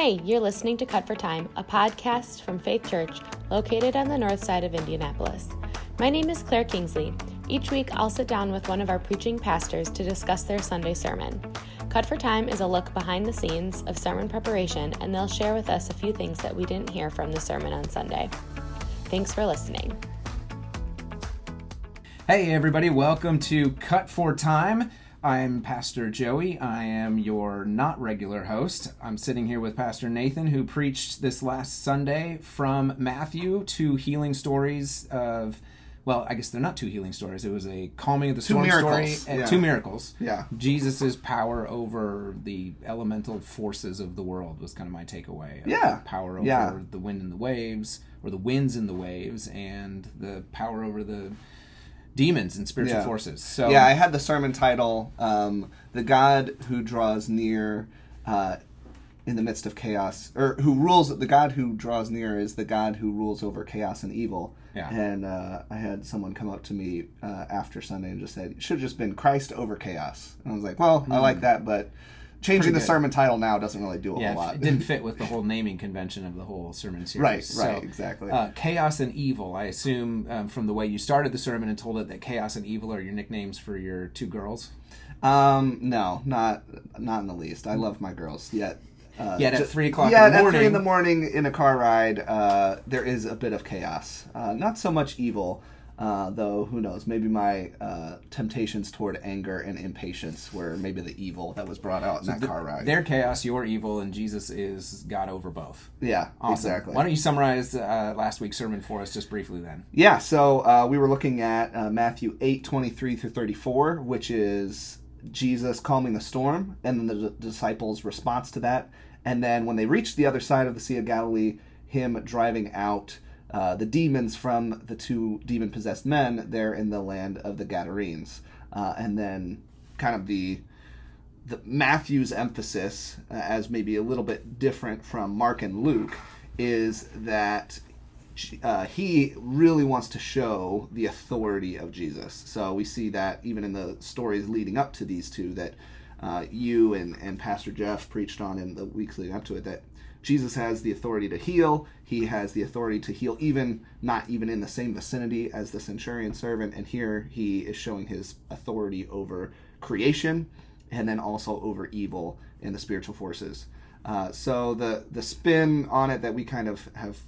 Hey, you're listening to Cut for Time, a podcast from Faith Church located on the north side of Indianapolis. My name is Claire Kingsley. Each week, I'll sit down with one of our preaching pastors to discuss their Sunday sermon. Cut for Time is a look behind the scenes of sermon preparation, and they'll share with us a few things that we didn't hear from the sermon on Sunday. Thanks for listening. Hey, everybody, welcome to Cut for Time. I'm Pastor Joey. I am your not regular host. I'm sitting here with Pastor Nathan, who preached this last Sunday from Matthew two healing stories of, well, I guess they're not two healing stories. It was a calming of the Two storm miracles, story and yeah. two miracles. Yeah. Jesus' power over the elemental forces of the world was kind of my takeaway. Yeah. Power over Yeah. the wind and the waves, or the winds and the waves, and the power over the demons and spiritual Yeah. forces. So yeah, I had the sermon title, um, "The God Who Draws Near uh, in the Midst of Chaos," or who rules. The God who draws near is the God who rules over chaos and evil. Yeah. And uh, I had someone come up to me uh, after Sunday and just said, "It should have just been Christ over chaos." And I was like, "Well, I like that, but changing the sermon title now doesn't really do a yeah, whole lot." it didn't fit with the whole naming convention of the whole sermon series. Right, So, right, exactly. Uh, chaos and evil. I assume um, from the way you started the sermon and told it that chaos and evil are your nicknames for your two girls. Um, no, not not in the least. I love my girls. Yet, uh, Yet at three o'clock in yet the at three in morning- the morning in a car ride, uh, there is a bit of chaos. Uh, not so much evil, uh, though. Who knows? Maybe my uh, temptations toward anger and impatience were maybe the evil that was brought out in that car ride. Their chaos, your evil, and Jesus is God over both. yeah, Awesome. exactly. Why don't you summarize uh, last week's sermon for us just briefly then? Yeah, so uh, we were looking at uh, Matthew 8, 23 through 34, which is Jesus calming the storm, and then the d- disciples' response to that. And then when they reached the other side of the Sea of Galilee, him driving out uh, the demons from the two demon possessed men there in the land of the Gadarenes. Uh, and then kind of the the Matthew's emphasis, uh, as maybe a little bit different from Mark and Luke, is that uh, he really wants to show the authority of Jesus. So we see that even in the stories leading up to these two that uh, you and, and Pastor Jeff preached on in the weeks leading up to it, that Jesus has the authority to heal. He has the authority to heal even not even in the same vicinity as the centurion servant. And here he is showing his authority over creation and then also over evil and the spiritual forces. Uh, so the the spin on it that we kind of have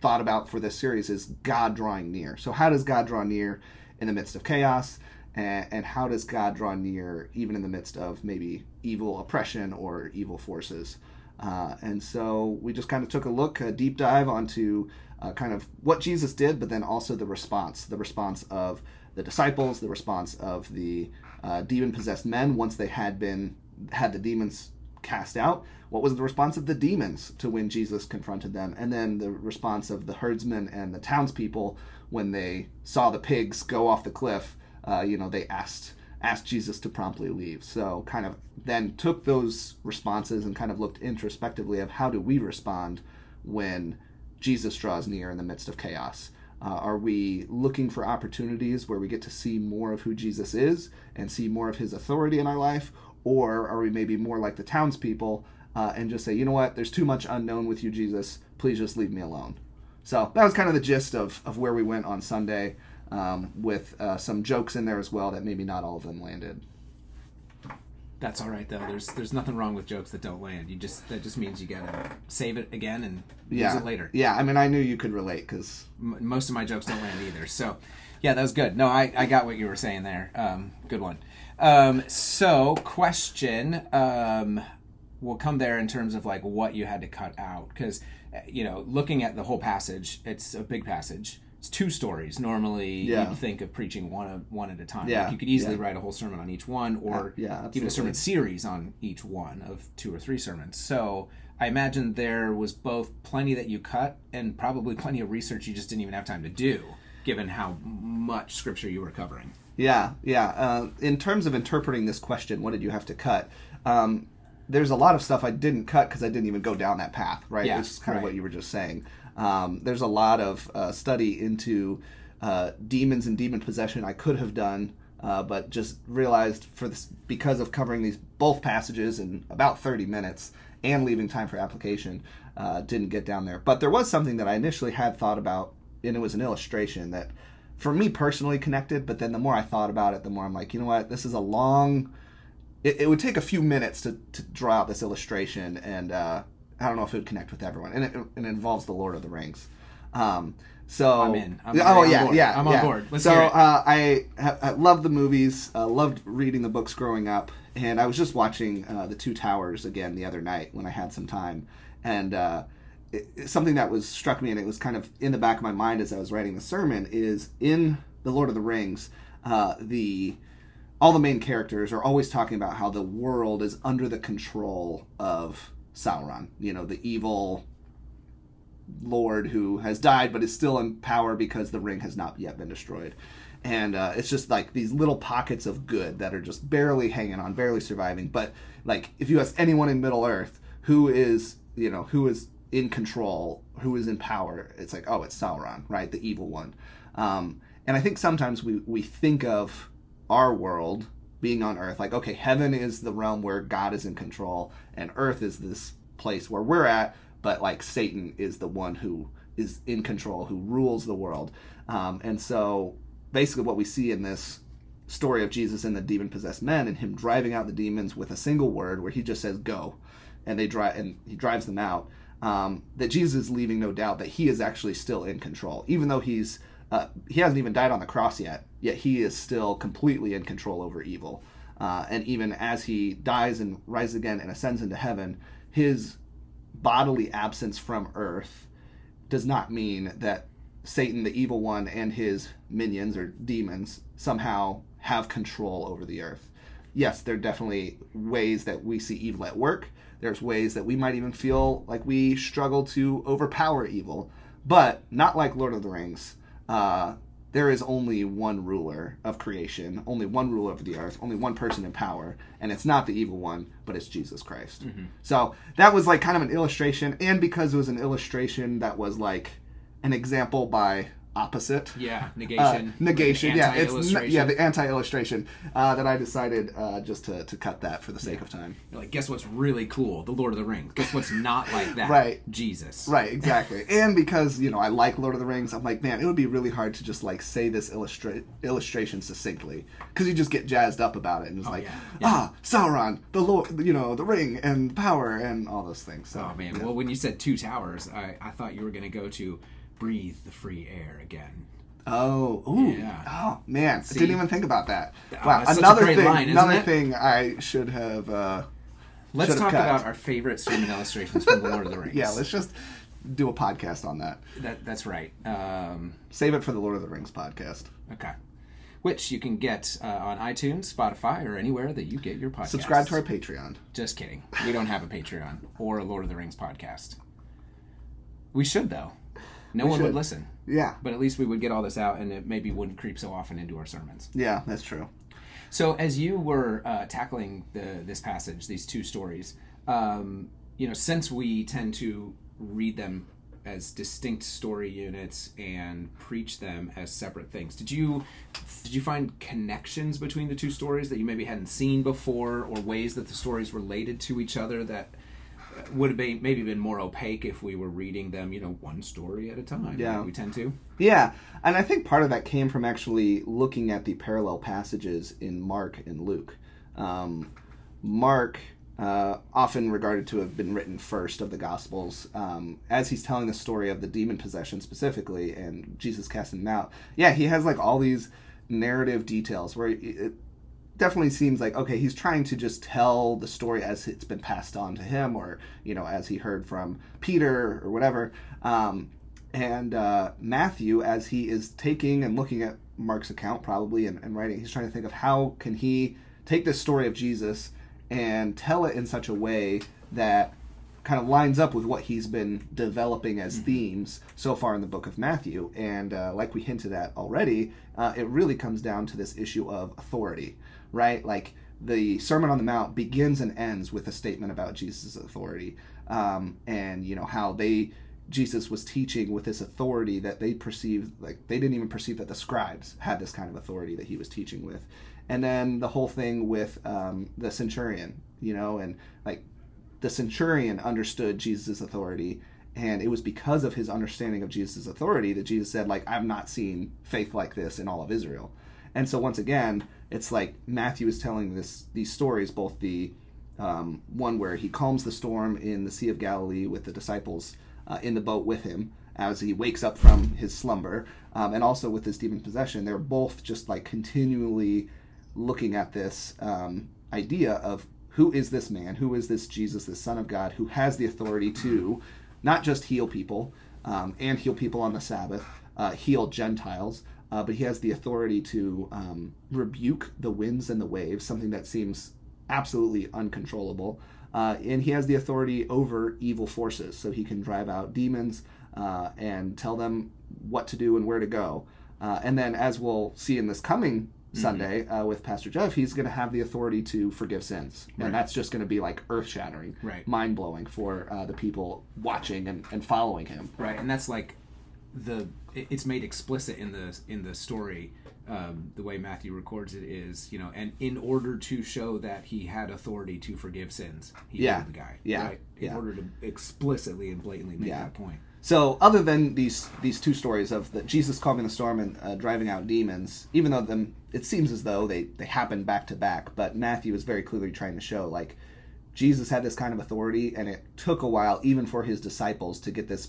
thought about for this series is God drawing near. So how does God draw near in the midst of chaos, and, and how does God draw near even in the midst of maybe evil oppression or evil forces? Uh, and so we just kind of took a look, a deep dive onto uh, kind of what Jesus did, but then also the response, the response of the disciples, the response of the uh, demon possessed men once they had been had the demons cast out. What was the response of the demons to when Jesus confronted them? And then the response of the herdsmen and the townspeople when they saw the pigs go off the cliff. Uh, you know, they asked asked Jesus to promptly leave. So kind of then took those responses and kind of looked introspectively of how do we respond when Jesus draws near in the midst of chaos. Uh, are we looking for opportunities where we get to see more of who Jesus is and see more of his authority in our life? Or are we maybe more like the townspeople uh, and just say, you know what, there's too much unknown with you, Jesus. Please just leave me alone. So that was kind of the gist of, of where we went on Sunday um, with uh, some jokes in there as well that maybe not all of them landed. That's all right though. There's there's nothing wrong with jokes that don't land. You just that just means you gotta save it again and Yeah. use it later. Yeah, I mean, I knew you could relate because, M- most of my jokes don't land either. So, yeah, that was good. No, I, I got what you were saying there. Um, good one. Um, so, question. Um, we'll come there in terms of like what you had to cut out because you know looking at the whole passage, it's a big passage. It's two stories. Normally, Yeah. you'd think of preaching one of, one at a time. Yeah, Like you could easily yeah. write a whole sermon on each one, or yeah, even a sermon series on each one of two or three sermons. So I imagine there was both plenty that you cut and probably plenty of research you just didn't even have time to do, given how much scripture you were covering. Yeah, yeah. Uh, in terms of interpreting this question, what did you have to cut? Um, there's a lot of stuff I didn't cut because I didn't even go down that path, right? Yeah, Which is kind of what you were just saying. Um, there's a lot of uh, study into uh, demons and demon possession I could have done, uh, but just realized for this because of covering these both passages in about 30 minutes, and leaving time for application, uh, didn't get down there. But there was something that I initially had thought about, and it was an illustration that, for me personally, connected. But then the more I thought about it, the more I'm like, you know what, this is a long. It, it would take a few minutes to, to draw out this illustration, and uh, I don't know if it would connect with everyone. And it, it involves the Lord of the Rings. Um, so I'm in. I'm oh yeah, board. yeah, I'm on yeah. board. Let's so it. Uh, I, I loved the movies. Uh, loved reading the books growing up, and I was just watching uh, the Two Towers again the other night when I had some time, and uh, it, it's something that was struck me, and it was kind of in the back of my mind as I was writing the sermon. Is in the Lord of the Rings, uh, the all the main characters are always talking about how the world is under the control of Sauron. You know, the evil lord who has died but is still in power because the ring has not yet been destroyed. And uh, it's just like these little pockets of good that are just barely hanging on, barely surviving. But like, if you ask anyone in Middle Earth who is, you know, who is in control, who is in power, it's like, oh, it's Sauron, right, the evil one. Um, and I think sometimes we we think of our world being on Earth like, okay, heaven is the realm where God is in control, and Earth is this place where we're at but like Satan is the one who is in control, who rules the world. Um, and so basically, what we see in this story of Jesus and the demon possessed men and him driving out the demons with a single word where he just says go and they drive and he drives them out um, that jesus is leaving no doubt that he is actually still in control even though he's uh, he hasn't even died on the cross yet yet he is still completely in control over evil uh, and even as he dies and rises again and ascends into heaven his bodily absence from earth does not mean that Satan, the evil one, and his minions or demons somehow have control over the earth. Yes, there are definitely ways that we see evil at work. There's ways that we might even feel like we struggle to overpower evil, but not like Lord of the Rings. Uh, there is only one ruler of creation, only one ruler of the earth, only one person in power, and it's not the evil one, but it's Jesus Christ. So that was like kind of an illustration, and because it was an illustration that was like an example by opposite. Yeah, Uh, negation. negation, yeah, it's n- Anti-illustration. yeah the anti-illustration uh, that I decided uh, just to, to cut that for the sake of time. You're like, guess what's really cool? The Lord of the Rings. Guess what's not like that? Right. Jesus. Right, exactly. and because, you know, I like Lord of the Rings, I'm like, man, it would be really hard to just like say this illustra- illustration succinctly because you just get jazzed up about it and it's like, yeah, yeah. ah, Sauron, the Lord, you know, the ring and power and all those things. So, Oh man. yeah. Well, when you said two towers, I, I thought you were gonna go to breathe the free air again. Oh, ooh, Yeah. oh man, See? I didn't even think about that. Oh, wow, it's such a another great thing, line, isn't another it? thing I should have. Uh, Let's Should've talk cut. about our favorite sermon illustrations from the Lord of the Rings. yeah, let's just do a podcast on that. That, that's right. Um, Save it for the Lord of the Rings podcast. okay. Which you can get uh, on iTunes, Spotify, or anywhere that you get your podcast. Subscribe to our Patreon. Just kidding. We don't have a Patreon or a Lord of the Rings podcast. We should though. No one would listen, Yeah, but at least we would get all this out, and it maybe wouldn't creep so often into our sermons. yeah, that's true. So, as you were uh, tackling the this passage, these two stories, um, you know, since we tend to read them as distinct story units and preach them as separate things, did you did you find connections between the two stories that you maybe hadn't seen before, or ways that the stories related to each other that would have been maybe been more opaque if we were reading them, you know, one story at a time? Yeah. like we tend to. Yeah, and I think part of that came from actually looking at the parallel passages in Mark and Luke. Um, Mark, uh, often regarded to have been written first of the Gospels, um, as he's telling the story of the demon possession specifically and Jesus casting them out. Yeah, he has like all these narrative details where it, it definitely seems like okay, he's trying to just tell the story as it's been passed on to him, or you know, as he heard from Peter or whatever. Um, and uh, Matthew, as he is taking and looking at Mark's account, probably and, and writing, he's trying to think of how can he take this story of Jesus and tell it in such a way that kind of lines up with what he's been developing as themes so far in the book of Matthew. And uh, like we hinted at already, uh, it really comes down to this issue of authority, right? Like the Sermon on the Mount begins and ends with a statement about Jesus' authority, um, and you know how they Jesus was teaching with this authority that they perceived like they didn't even perceive that the scribes had this kind of authority that he was teaching with, and then the whole thing with um, the centurion, you know, and like the centurion understood Jesus' authority, and it was because of his understanding of Jesus' authority that Jesus said, like, I've not seen faith like this in all of Israel. And so once again, it's like Matthew is telling this these stories, both the um, one where he calms the storm in the Sea of Galilee with the disciples uh, in the boat with him as he wakes up from his slumber, um, and also with his demon possession. They're both just like continually looking at this um, idea of who is this man, who is this Jesus, this Son of God, who has the authority to not just heal people um, and heal people on the Sabbath, uh, heal Gentiles, uh, but he has the authority to um, rebuke the winds and the waves, something that seems absolutely uncontrollable. Uh, and he has the authority over evil forces, so he can drive out demons uh, and tell them what to do and where to go. Uh, and then, as we'll see in this coming Sunday uh, with Pastor Jeff, he's going to have the authority to forgive sins, Right. and that's just going to be like earth shattering, Right. mind blowing for uh, the people watching and, and following him. right and that's like the it's made explicit in the in the story um, the way matthew records it is you know and in order to show that he had authority to forgive sins he Yeah. healed the guy Yeah. right in Yeah. order to explicitly and blatantly make Yeah. that point So, other than these these two stories of the Jesus calming the storm and uh, driving out demons, even though them it seems as though they they happen back to back, but Matthew is very clearly trying to show like Jesus had this kind of authority, and it took a while even for his disciples to get this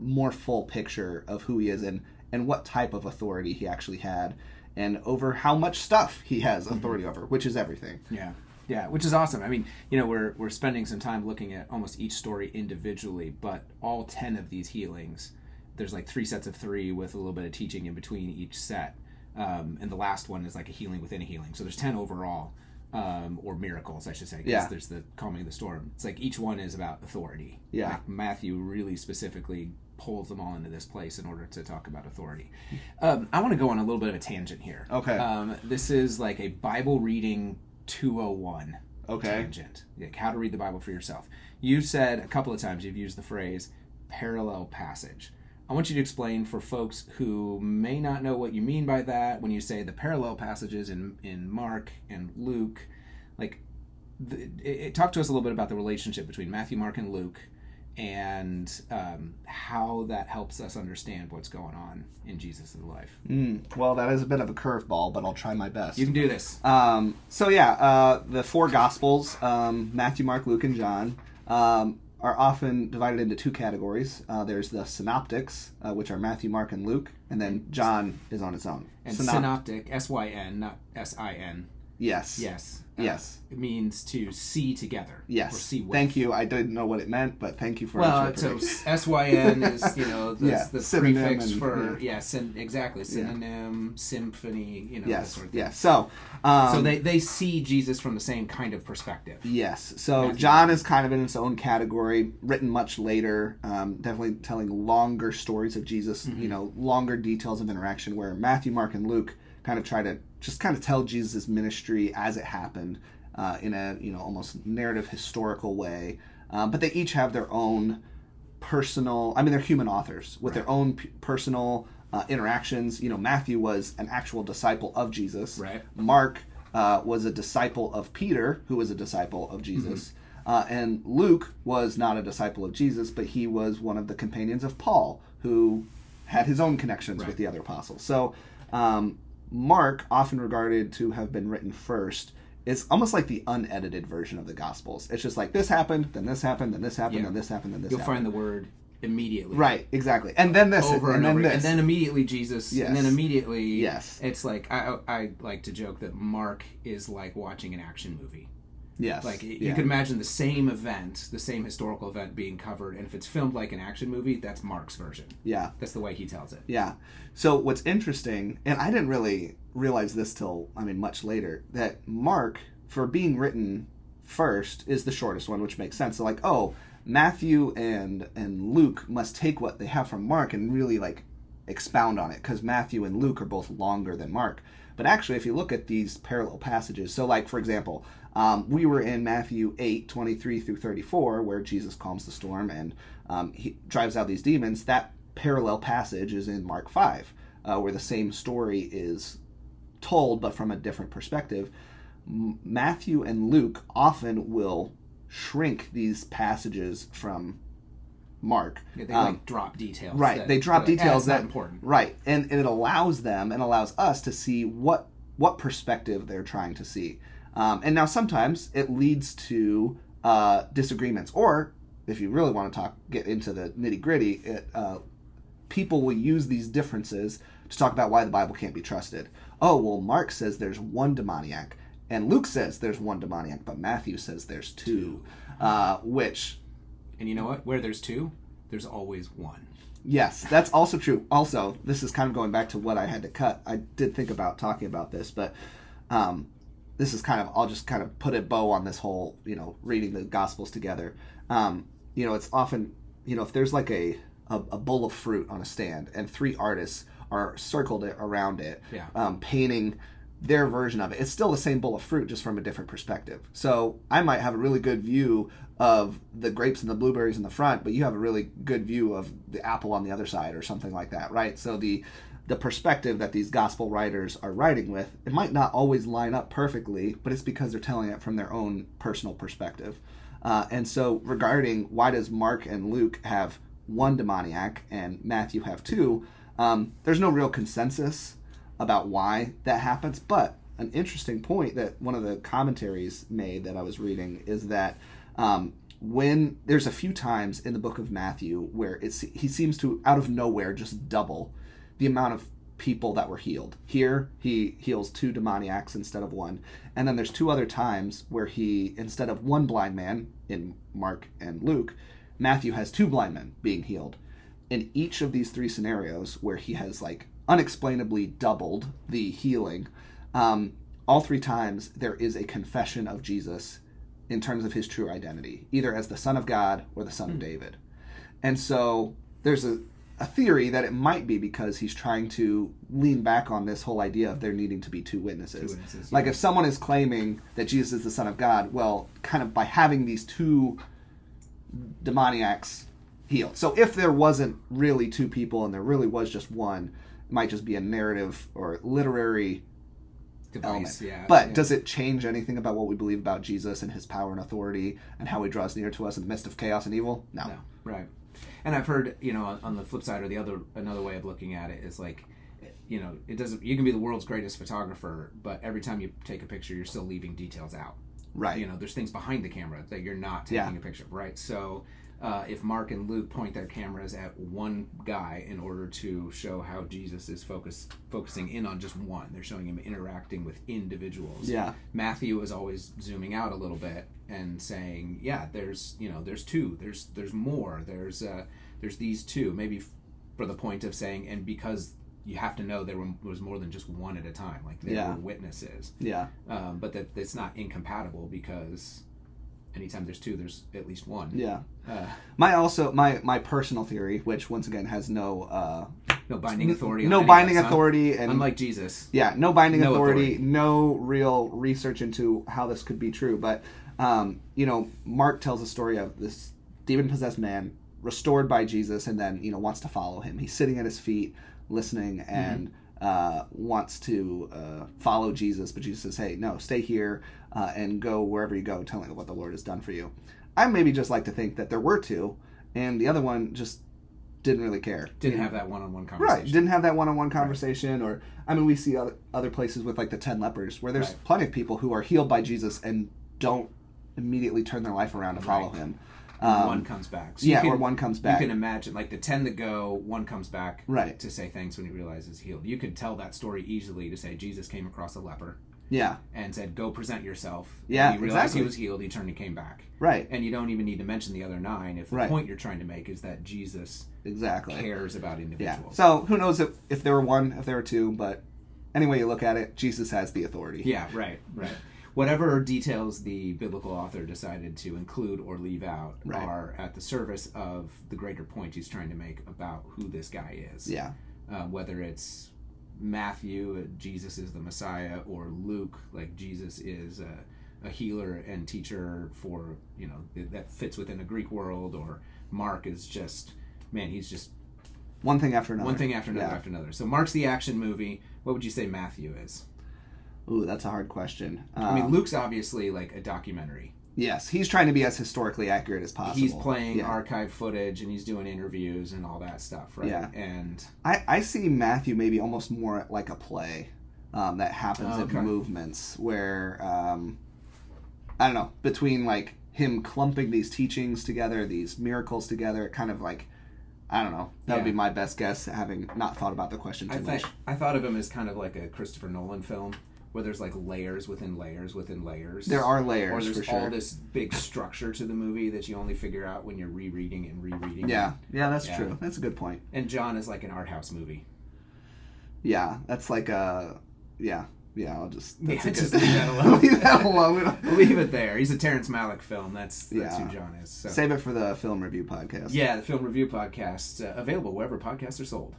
more full picture of who he is and and what type of authority he actually had, and over how much stuff he has authority over, which is everything. Yeah, yeah, which is awesome. I mean, you know, we're we're spending some time looking at almost each story individually, but all ten of these healings, there's like three sets of three with a little bit of teaching in between each set, um, and the last one is like a healing within a healing. So there's ten overall, um, or miracles, I should say. Yeah. There's the calming of the storm. It's like each one is about authority. Yeah. Like Matthew really specifically pulls them all into this place in order to talk about authority. Um, I want to go on a little bit of a tangent here. Okay. Um, this is like a Bible reading 201 Okay. tangent. Like how to read the Bible for yourself. You said a couple of times you've used the phrase parallel passage. I want you to explain for folks who may not know what you mean by that when you say the parallel passages in in Mark and Luke. Like, the, it, it, talk to us a little bit about the relationship between Matthew, Mark, and Luke, and um, how that helps us understand what's going on in Jesus' life. Mm, well, that is a bit of a curveball, but I'll try my best. You can do this. Um, so yeah, uh, the four Gospels, um, Matthew, Mark, Luke, and John, um, are often divided into two categories. Uh, there's the synoptics, uh, which are Matthew, Mark, and Luke, and then John is on its own. And Synop- synoptic, S Y N, not S I N. Yes. Yes. Uh, Yes. It means to see together. Yes. Or see with. Thank you. I didn't know what it meant, but thank you for Well, so. S Y N is you know the, Yeah, the prefix and- for yeah. yeah, syn, exactly synonym, symphony, you know that yes. sort of thing. Yes. So. Um, So they they see Jesus from the same kind of perspective. Yes. So Matthew. John is kind of in its own category, written much later, um, definitely telling longer stories of Jesus, Mm-hmm. you know, longer details of interaction, where Matthew, Mark, and Luke kind of try to just kind of tell Jesus' ministry as it happened uh, in a, you know, almost narrative historical way. Um, but they each have their own personal, I mean, they're human authors with their own p- personal uh, interactions. You know, Matthew was an actual disciple of Jesus. Right. Mark uh, was a disciple of Peter, who was a disciple of Jesus. Uh, and Luke was not a disciple of Jesus, but he was one of the companions of Paul, who had his own connections Right. with the other apostles. So, um, Mark, often regarded to have been written first, is almost like the unedited version of the Gospels. It's just like this happened, then this happened, then this happened, Yeah. then this happened, then this You'll happened. find the word immediately. right, exactly. And then this, Over and, and, then over, this. and then immediately Jesus, Yes. and then immediately Yes. It's like I I like to joke that Mark is like watching an action movie. Yes, Like you yeah. could imagine the same event, the same historical event being covered, and if it's filmed like an action movie, that's Mark's version. yeah. That's the way he tells it. Yeah. So what's interesting, and I didn't really realize this till I mean much later, that Mark, for being written first, is the shortest one, which makes sense. So like, oh, Matthew and and Luke must take what they have from Mark and really like expound on it because Matthew and Luke are both longer than Mark. But actually, if you look at these parallel passages, so like for example, um, we were in Matthew 8, 23 through 34, where Jesus calms the storm and um, he drives out these demons. That parallel passage is in Mark 5, uh, where the same story is told, but from a different perspective. M- Matthew and Luke often will shrink these passages from Mark. Yeah, they Um, like drop details. right that- they drop like, "Ah, details that important. right and, and it allows them and allows us to see what what perspective they're trying to see um, and now sometimes it leads to uh, disagreements or if you really want to talk get into the nitty gritty it uh, people will use these differences to talk about why the bible can't be trusted oh well mark says there's one demoniac and luke says there's one demoniac but matthew says there's two uh, which And you know what? Where there's two, there's always one. Yes, that's also true. Also, this is kind of going back to what I had to cut. I did think about talking about this, but um, this is kind of I'll just kind of put a bow on this whole you know reading the Gospels together. Um, you know, it's often you know if there's like a, a a bowl of fruit on a stand and three artists are circled it around it, Yeah. um, painting their version of it. It's still the same bowl of fruit, just from a different perspective. So I might have a really good view of the grapes and the blueberries in the front, but you have a really good view of the apple on the other side, or something like that, right? So the the perspective that these gospel writers are writing with, it might not always line up perfectly, but it's because they're telling it from their own personal perspective. Uh, and so, regarding why does Mark and Luke have one demoniac and Matthew have two, um, there's no real consensus about why that happens. But an interesting point that one of the commentaries made that I was reading is that um, when there's a few times in the book of Matthew where it's he seems to out of nowhere just double the amount of people that were healed. Here he heals two demoniacs instead of one, and then there's two other times where he instead of one blind man in Mark and Luke, Matthew has two blind men being healed. In each of these three scenarios where he has like unexplainably doubled the healing, um, all three times there is a confession of Jesus in terms of his true identity, either as the Son of God or the Son of David. And so there's a, a theory that it might be because he's trying to lean back on this whole idea of there needing to be two witnesses. Two witnesses, like yeah. if someone is claiming that Jesus is the Son of God, well, kind of by having these two demoniacs healed. So if there wasn't really two people and there really was just one, it might just be a narrative or literary element. Device, yeah. but yeah. does it change anything about what we believe about Jesus and his power and authority and how he draws near to us in the midst of chaos and evil? No. No, right. And I've heard, you know, on, on the flip side or the other, another way of looking at it is like, you know, it doesn't. You can be the world's greatest photographer, but every time you take a picture, you're still leaving details out. Right. You know, there's things behind the camera that you're not taking Yeah. a picture of, right? So, uh, if Mark and Luke point their cameras at one guy in order to show how Jesus is focus, focusing in on just one, they're showing him interacting with individuals. Yeah. Matthew is always zooming out a little bit and saying, "Yeah, there's you know there's two, there's there's more, there's uh, there's these two, maybe f- for the point of saying, and because you have to know there were, was more than just one at a time, like there Yeah. were witnesses, Yeah. um, but that it's not incompatible because anytime there's two, there's at least one. Yeah. Uh, My also my my personal theory, which once again has no uh no binding authority. on no binding us, huh? authority and Unlike Jesus. yeah, no binding No authority, authority. no real research into how this could be true. But um, you know, Mark tells a story of this demon possessed man restored by Jesus, and then you know wants to follow him. He's sitting at his feet, listening, and uh, wants to uh, follow Jesus. But Jesus says, "Hey, no, stay here uh, and go wherever you go, telling what the Lord has done for you." I maybe just like to think that there were two, and the other one just didn't really care. Didn't have that one-on-one conversation. Right, didn't have that one-on-one conversation, or I mean, we see other, other places with like the ten lepers, where there's Right. plenty of people who are healed by Jesus and don't immediately turn their life around to follow Right. him. Um, one comes back. So yeah, you or one comes back. You can imagine, like the ten that go, one comes back, Right. to say thanks when he realizes healed. You could tell that story easily to say Jesus came across a leper Yeah, and said, "Go present yourself." Yeah, and he realized exactly. he was healed. He turned and came back. right, And you don't even need to mention the other nine if the Right. point you're trying to make is that Jesus exactly. cares about Yeah. individuals. So who knows if if there were one, if there were two, but any way you look at it, Jesus has the authority. Yeah, right, right. Whatever details the biblical author decided to include or leave out Right. are at the service of the greater point he's trying to make about who this guy is. Yeah. Uh, whether it's Matthew, uh, Jesus is the Messiah, or Luke, like Jesus is a, a healer and teacher for, you know, that fits within a Greek world, or Mark is just, man, he's just One thing after another. one thing after another Yeah. after another. So Mark's the action movie. What would you say Matthew is? Ooh, that's a hard question. I mean, Um, Luke's obviously like a documentary. Yes, he's trying to be as historically accurate as possible. He's playing Yeah. archive footage and he's doing interviews and all that stuff, right? Yeah. And I, I see Matthew maybe almost more like a play um, that happens okay. in movements where um, I don't know between like him clumping these teachings together, these miracles together, kind of like I don't know. That would be my best guess, having not thought about the question too I much. think I thought of him as kind of like a Christopher Nolan film where there's like layers within layers within layers. There are or layers there's for sure. all this big structure to the movie that you only figure out when you're rereading and rereading. yeah, yeah, that's Yeah. true. That's a good point. And John is like an art house movie. Yeah, that's like a yeah, yeah. I'll just that's Yeah, just leave that alone. leave that alone. We don't- We'll leave it there. He's a Terrence Malick film. That's that's Yeah. who John is. So. Save it for the film review podcast. Yeah, the film review podcast uh, available wherever podcasts are sold.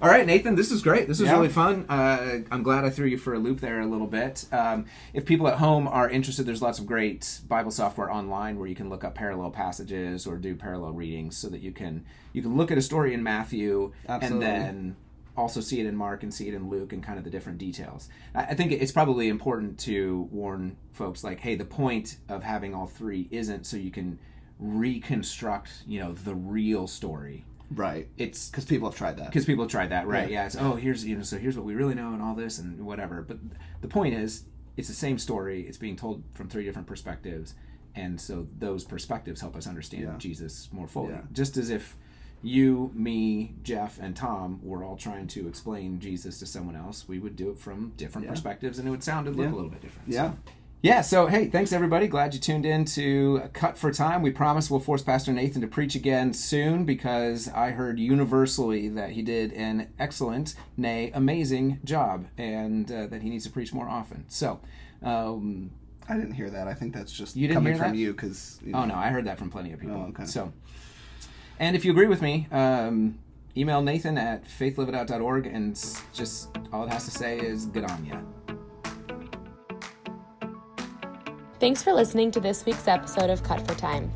All right, Nathan, this is great. This is Yeah. really fun. Uh, I'm glad I threw you for a loop there a little bit. Um, if people at home are interested, there's lots of great Bible software online where you can look up parallel passages or do parallel readings, so that you can you can look at a story in Matthew Absolutely. and then also see it in Mark and see it in Luke and kind of the different details. I I think it's probably important to warn folks like, hey, the point of having all three isn't so you can reconstruct, you know, the real story. Right. It's Because people have tried that. because people have tried that, right? Yeah. Yeah. It's oh, here's you know, so here's what we really know and all this and whatever. But the point is, it's the same story. It's being told from three different perspectives, and so those perspectives help us understand Yeah. Jesus more fully. Yeah. Just as if you, me, Jeff, and Tom were all trying to explain Jesus to someone else, we would do it from different perspectives, and it would sound and look a little bit different. Yeah. So- yeah, so hey, thanks everybody. Glad you tuned in to Cut for Time. We promise we'll force Pastor Nathan to preach again soon because I heard universally that he did an excellent, nay, amazing job and uh, that he needs to preach more often. So, um, I didn't hear that. I think that's just You coming from that? you because. oh no, I heard that from plenty of people. Oh, okay. So, and if you agree with me, um, email Nathan at faithliveitout.org and just all it has to say is good on ya. Thanks for listening to this week's episode of Cut for Time.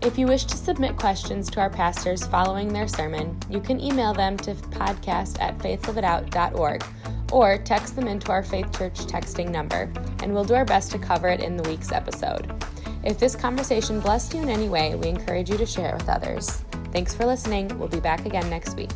If you wish to submit questions to our pastors following their sermon, you can email them to podcast at faithliveitout.org or text them into our Faith Church texting number, and we'll do our best to cover it in the week's episode. If this conversation blessed you in any way, we encourage you to share it with others. Thanks for listening. We'll be back again next week.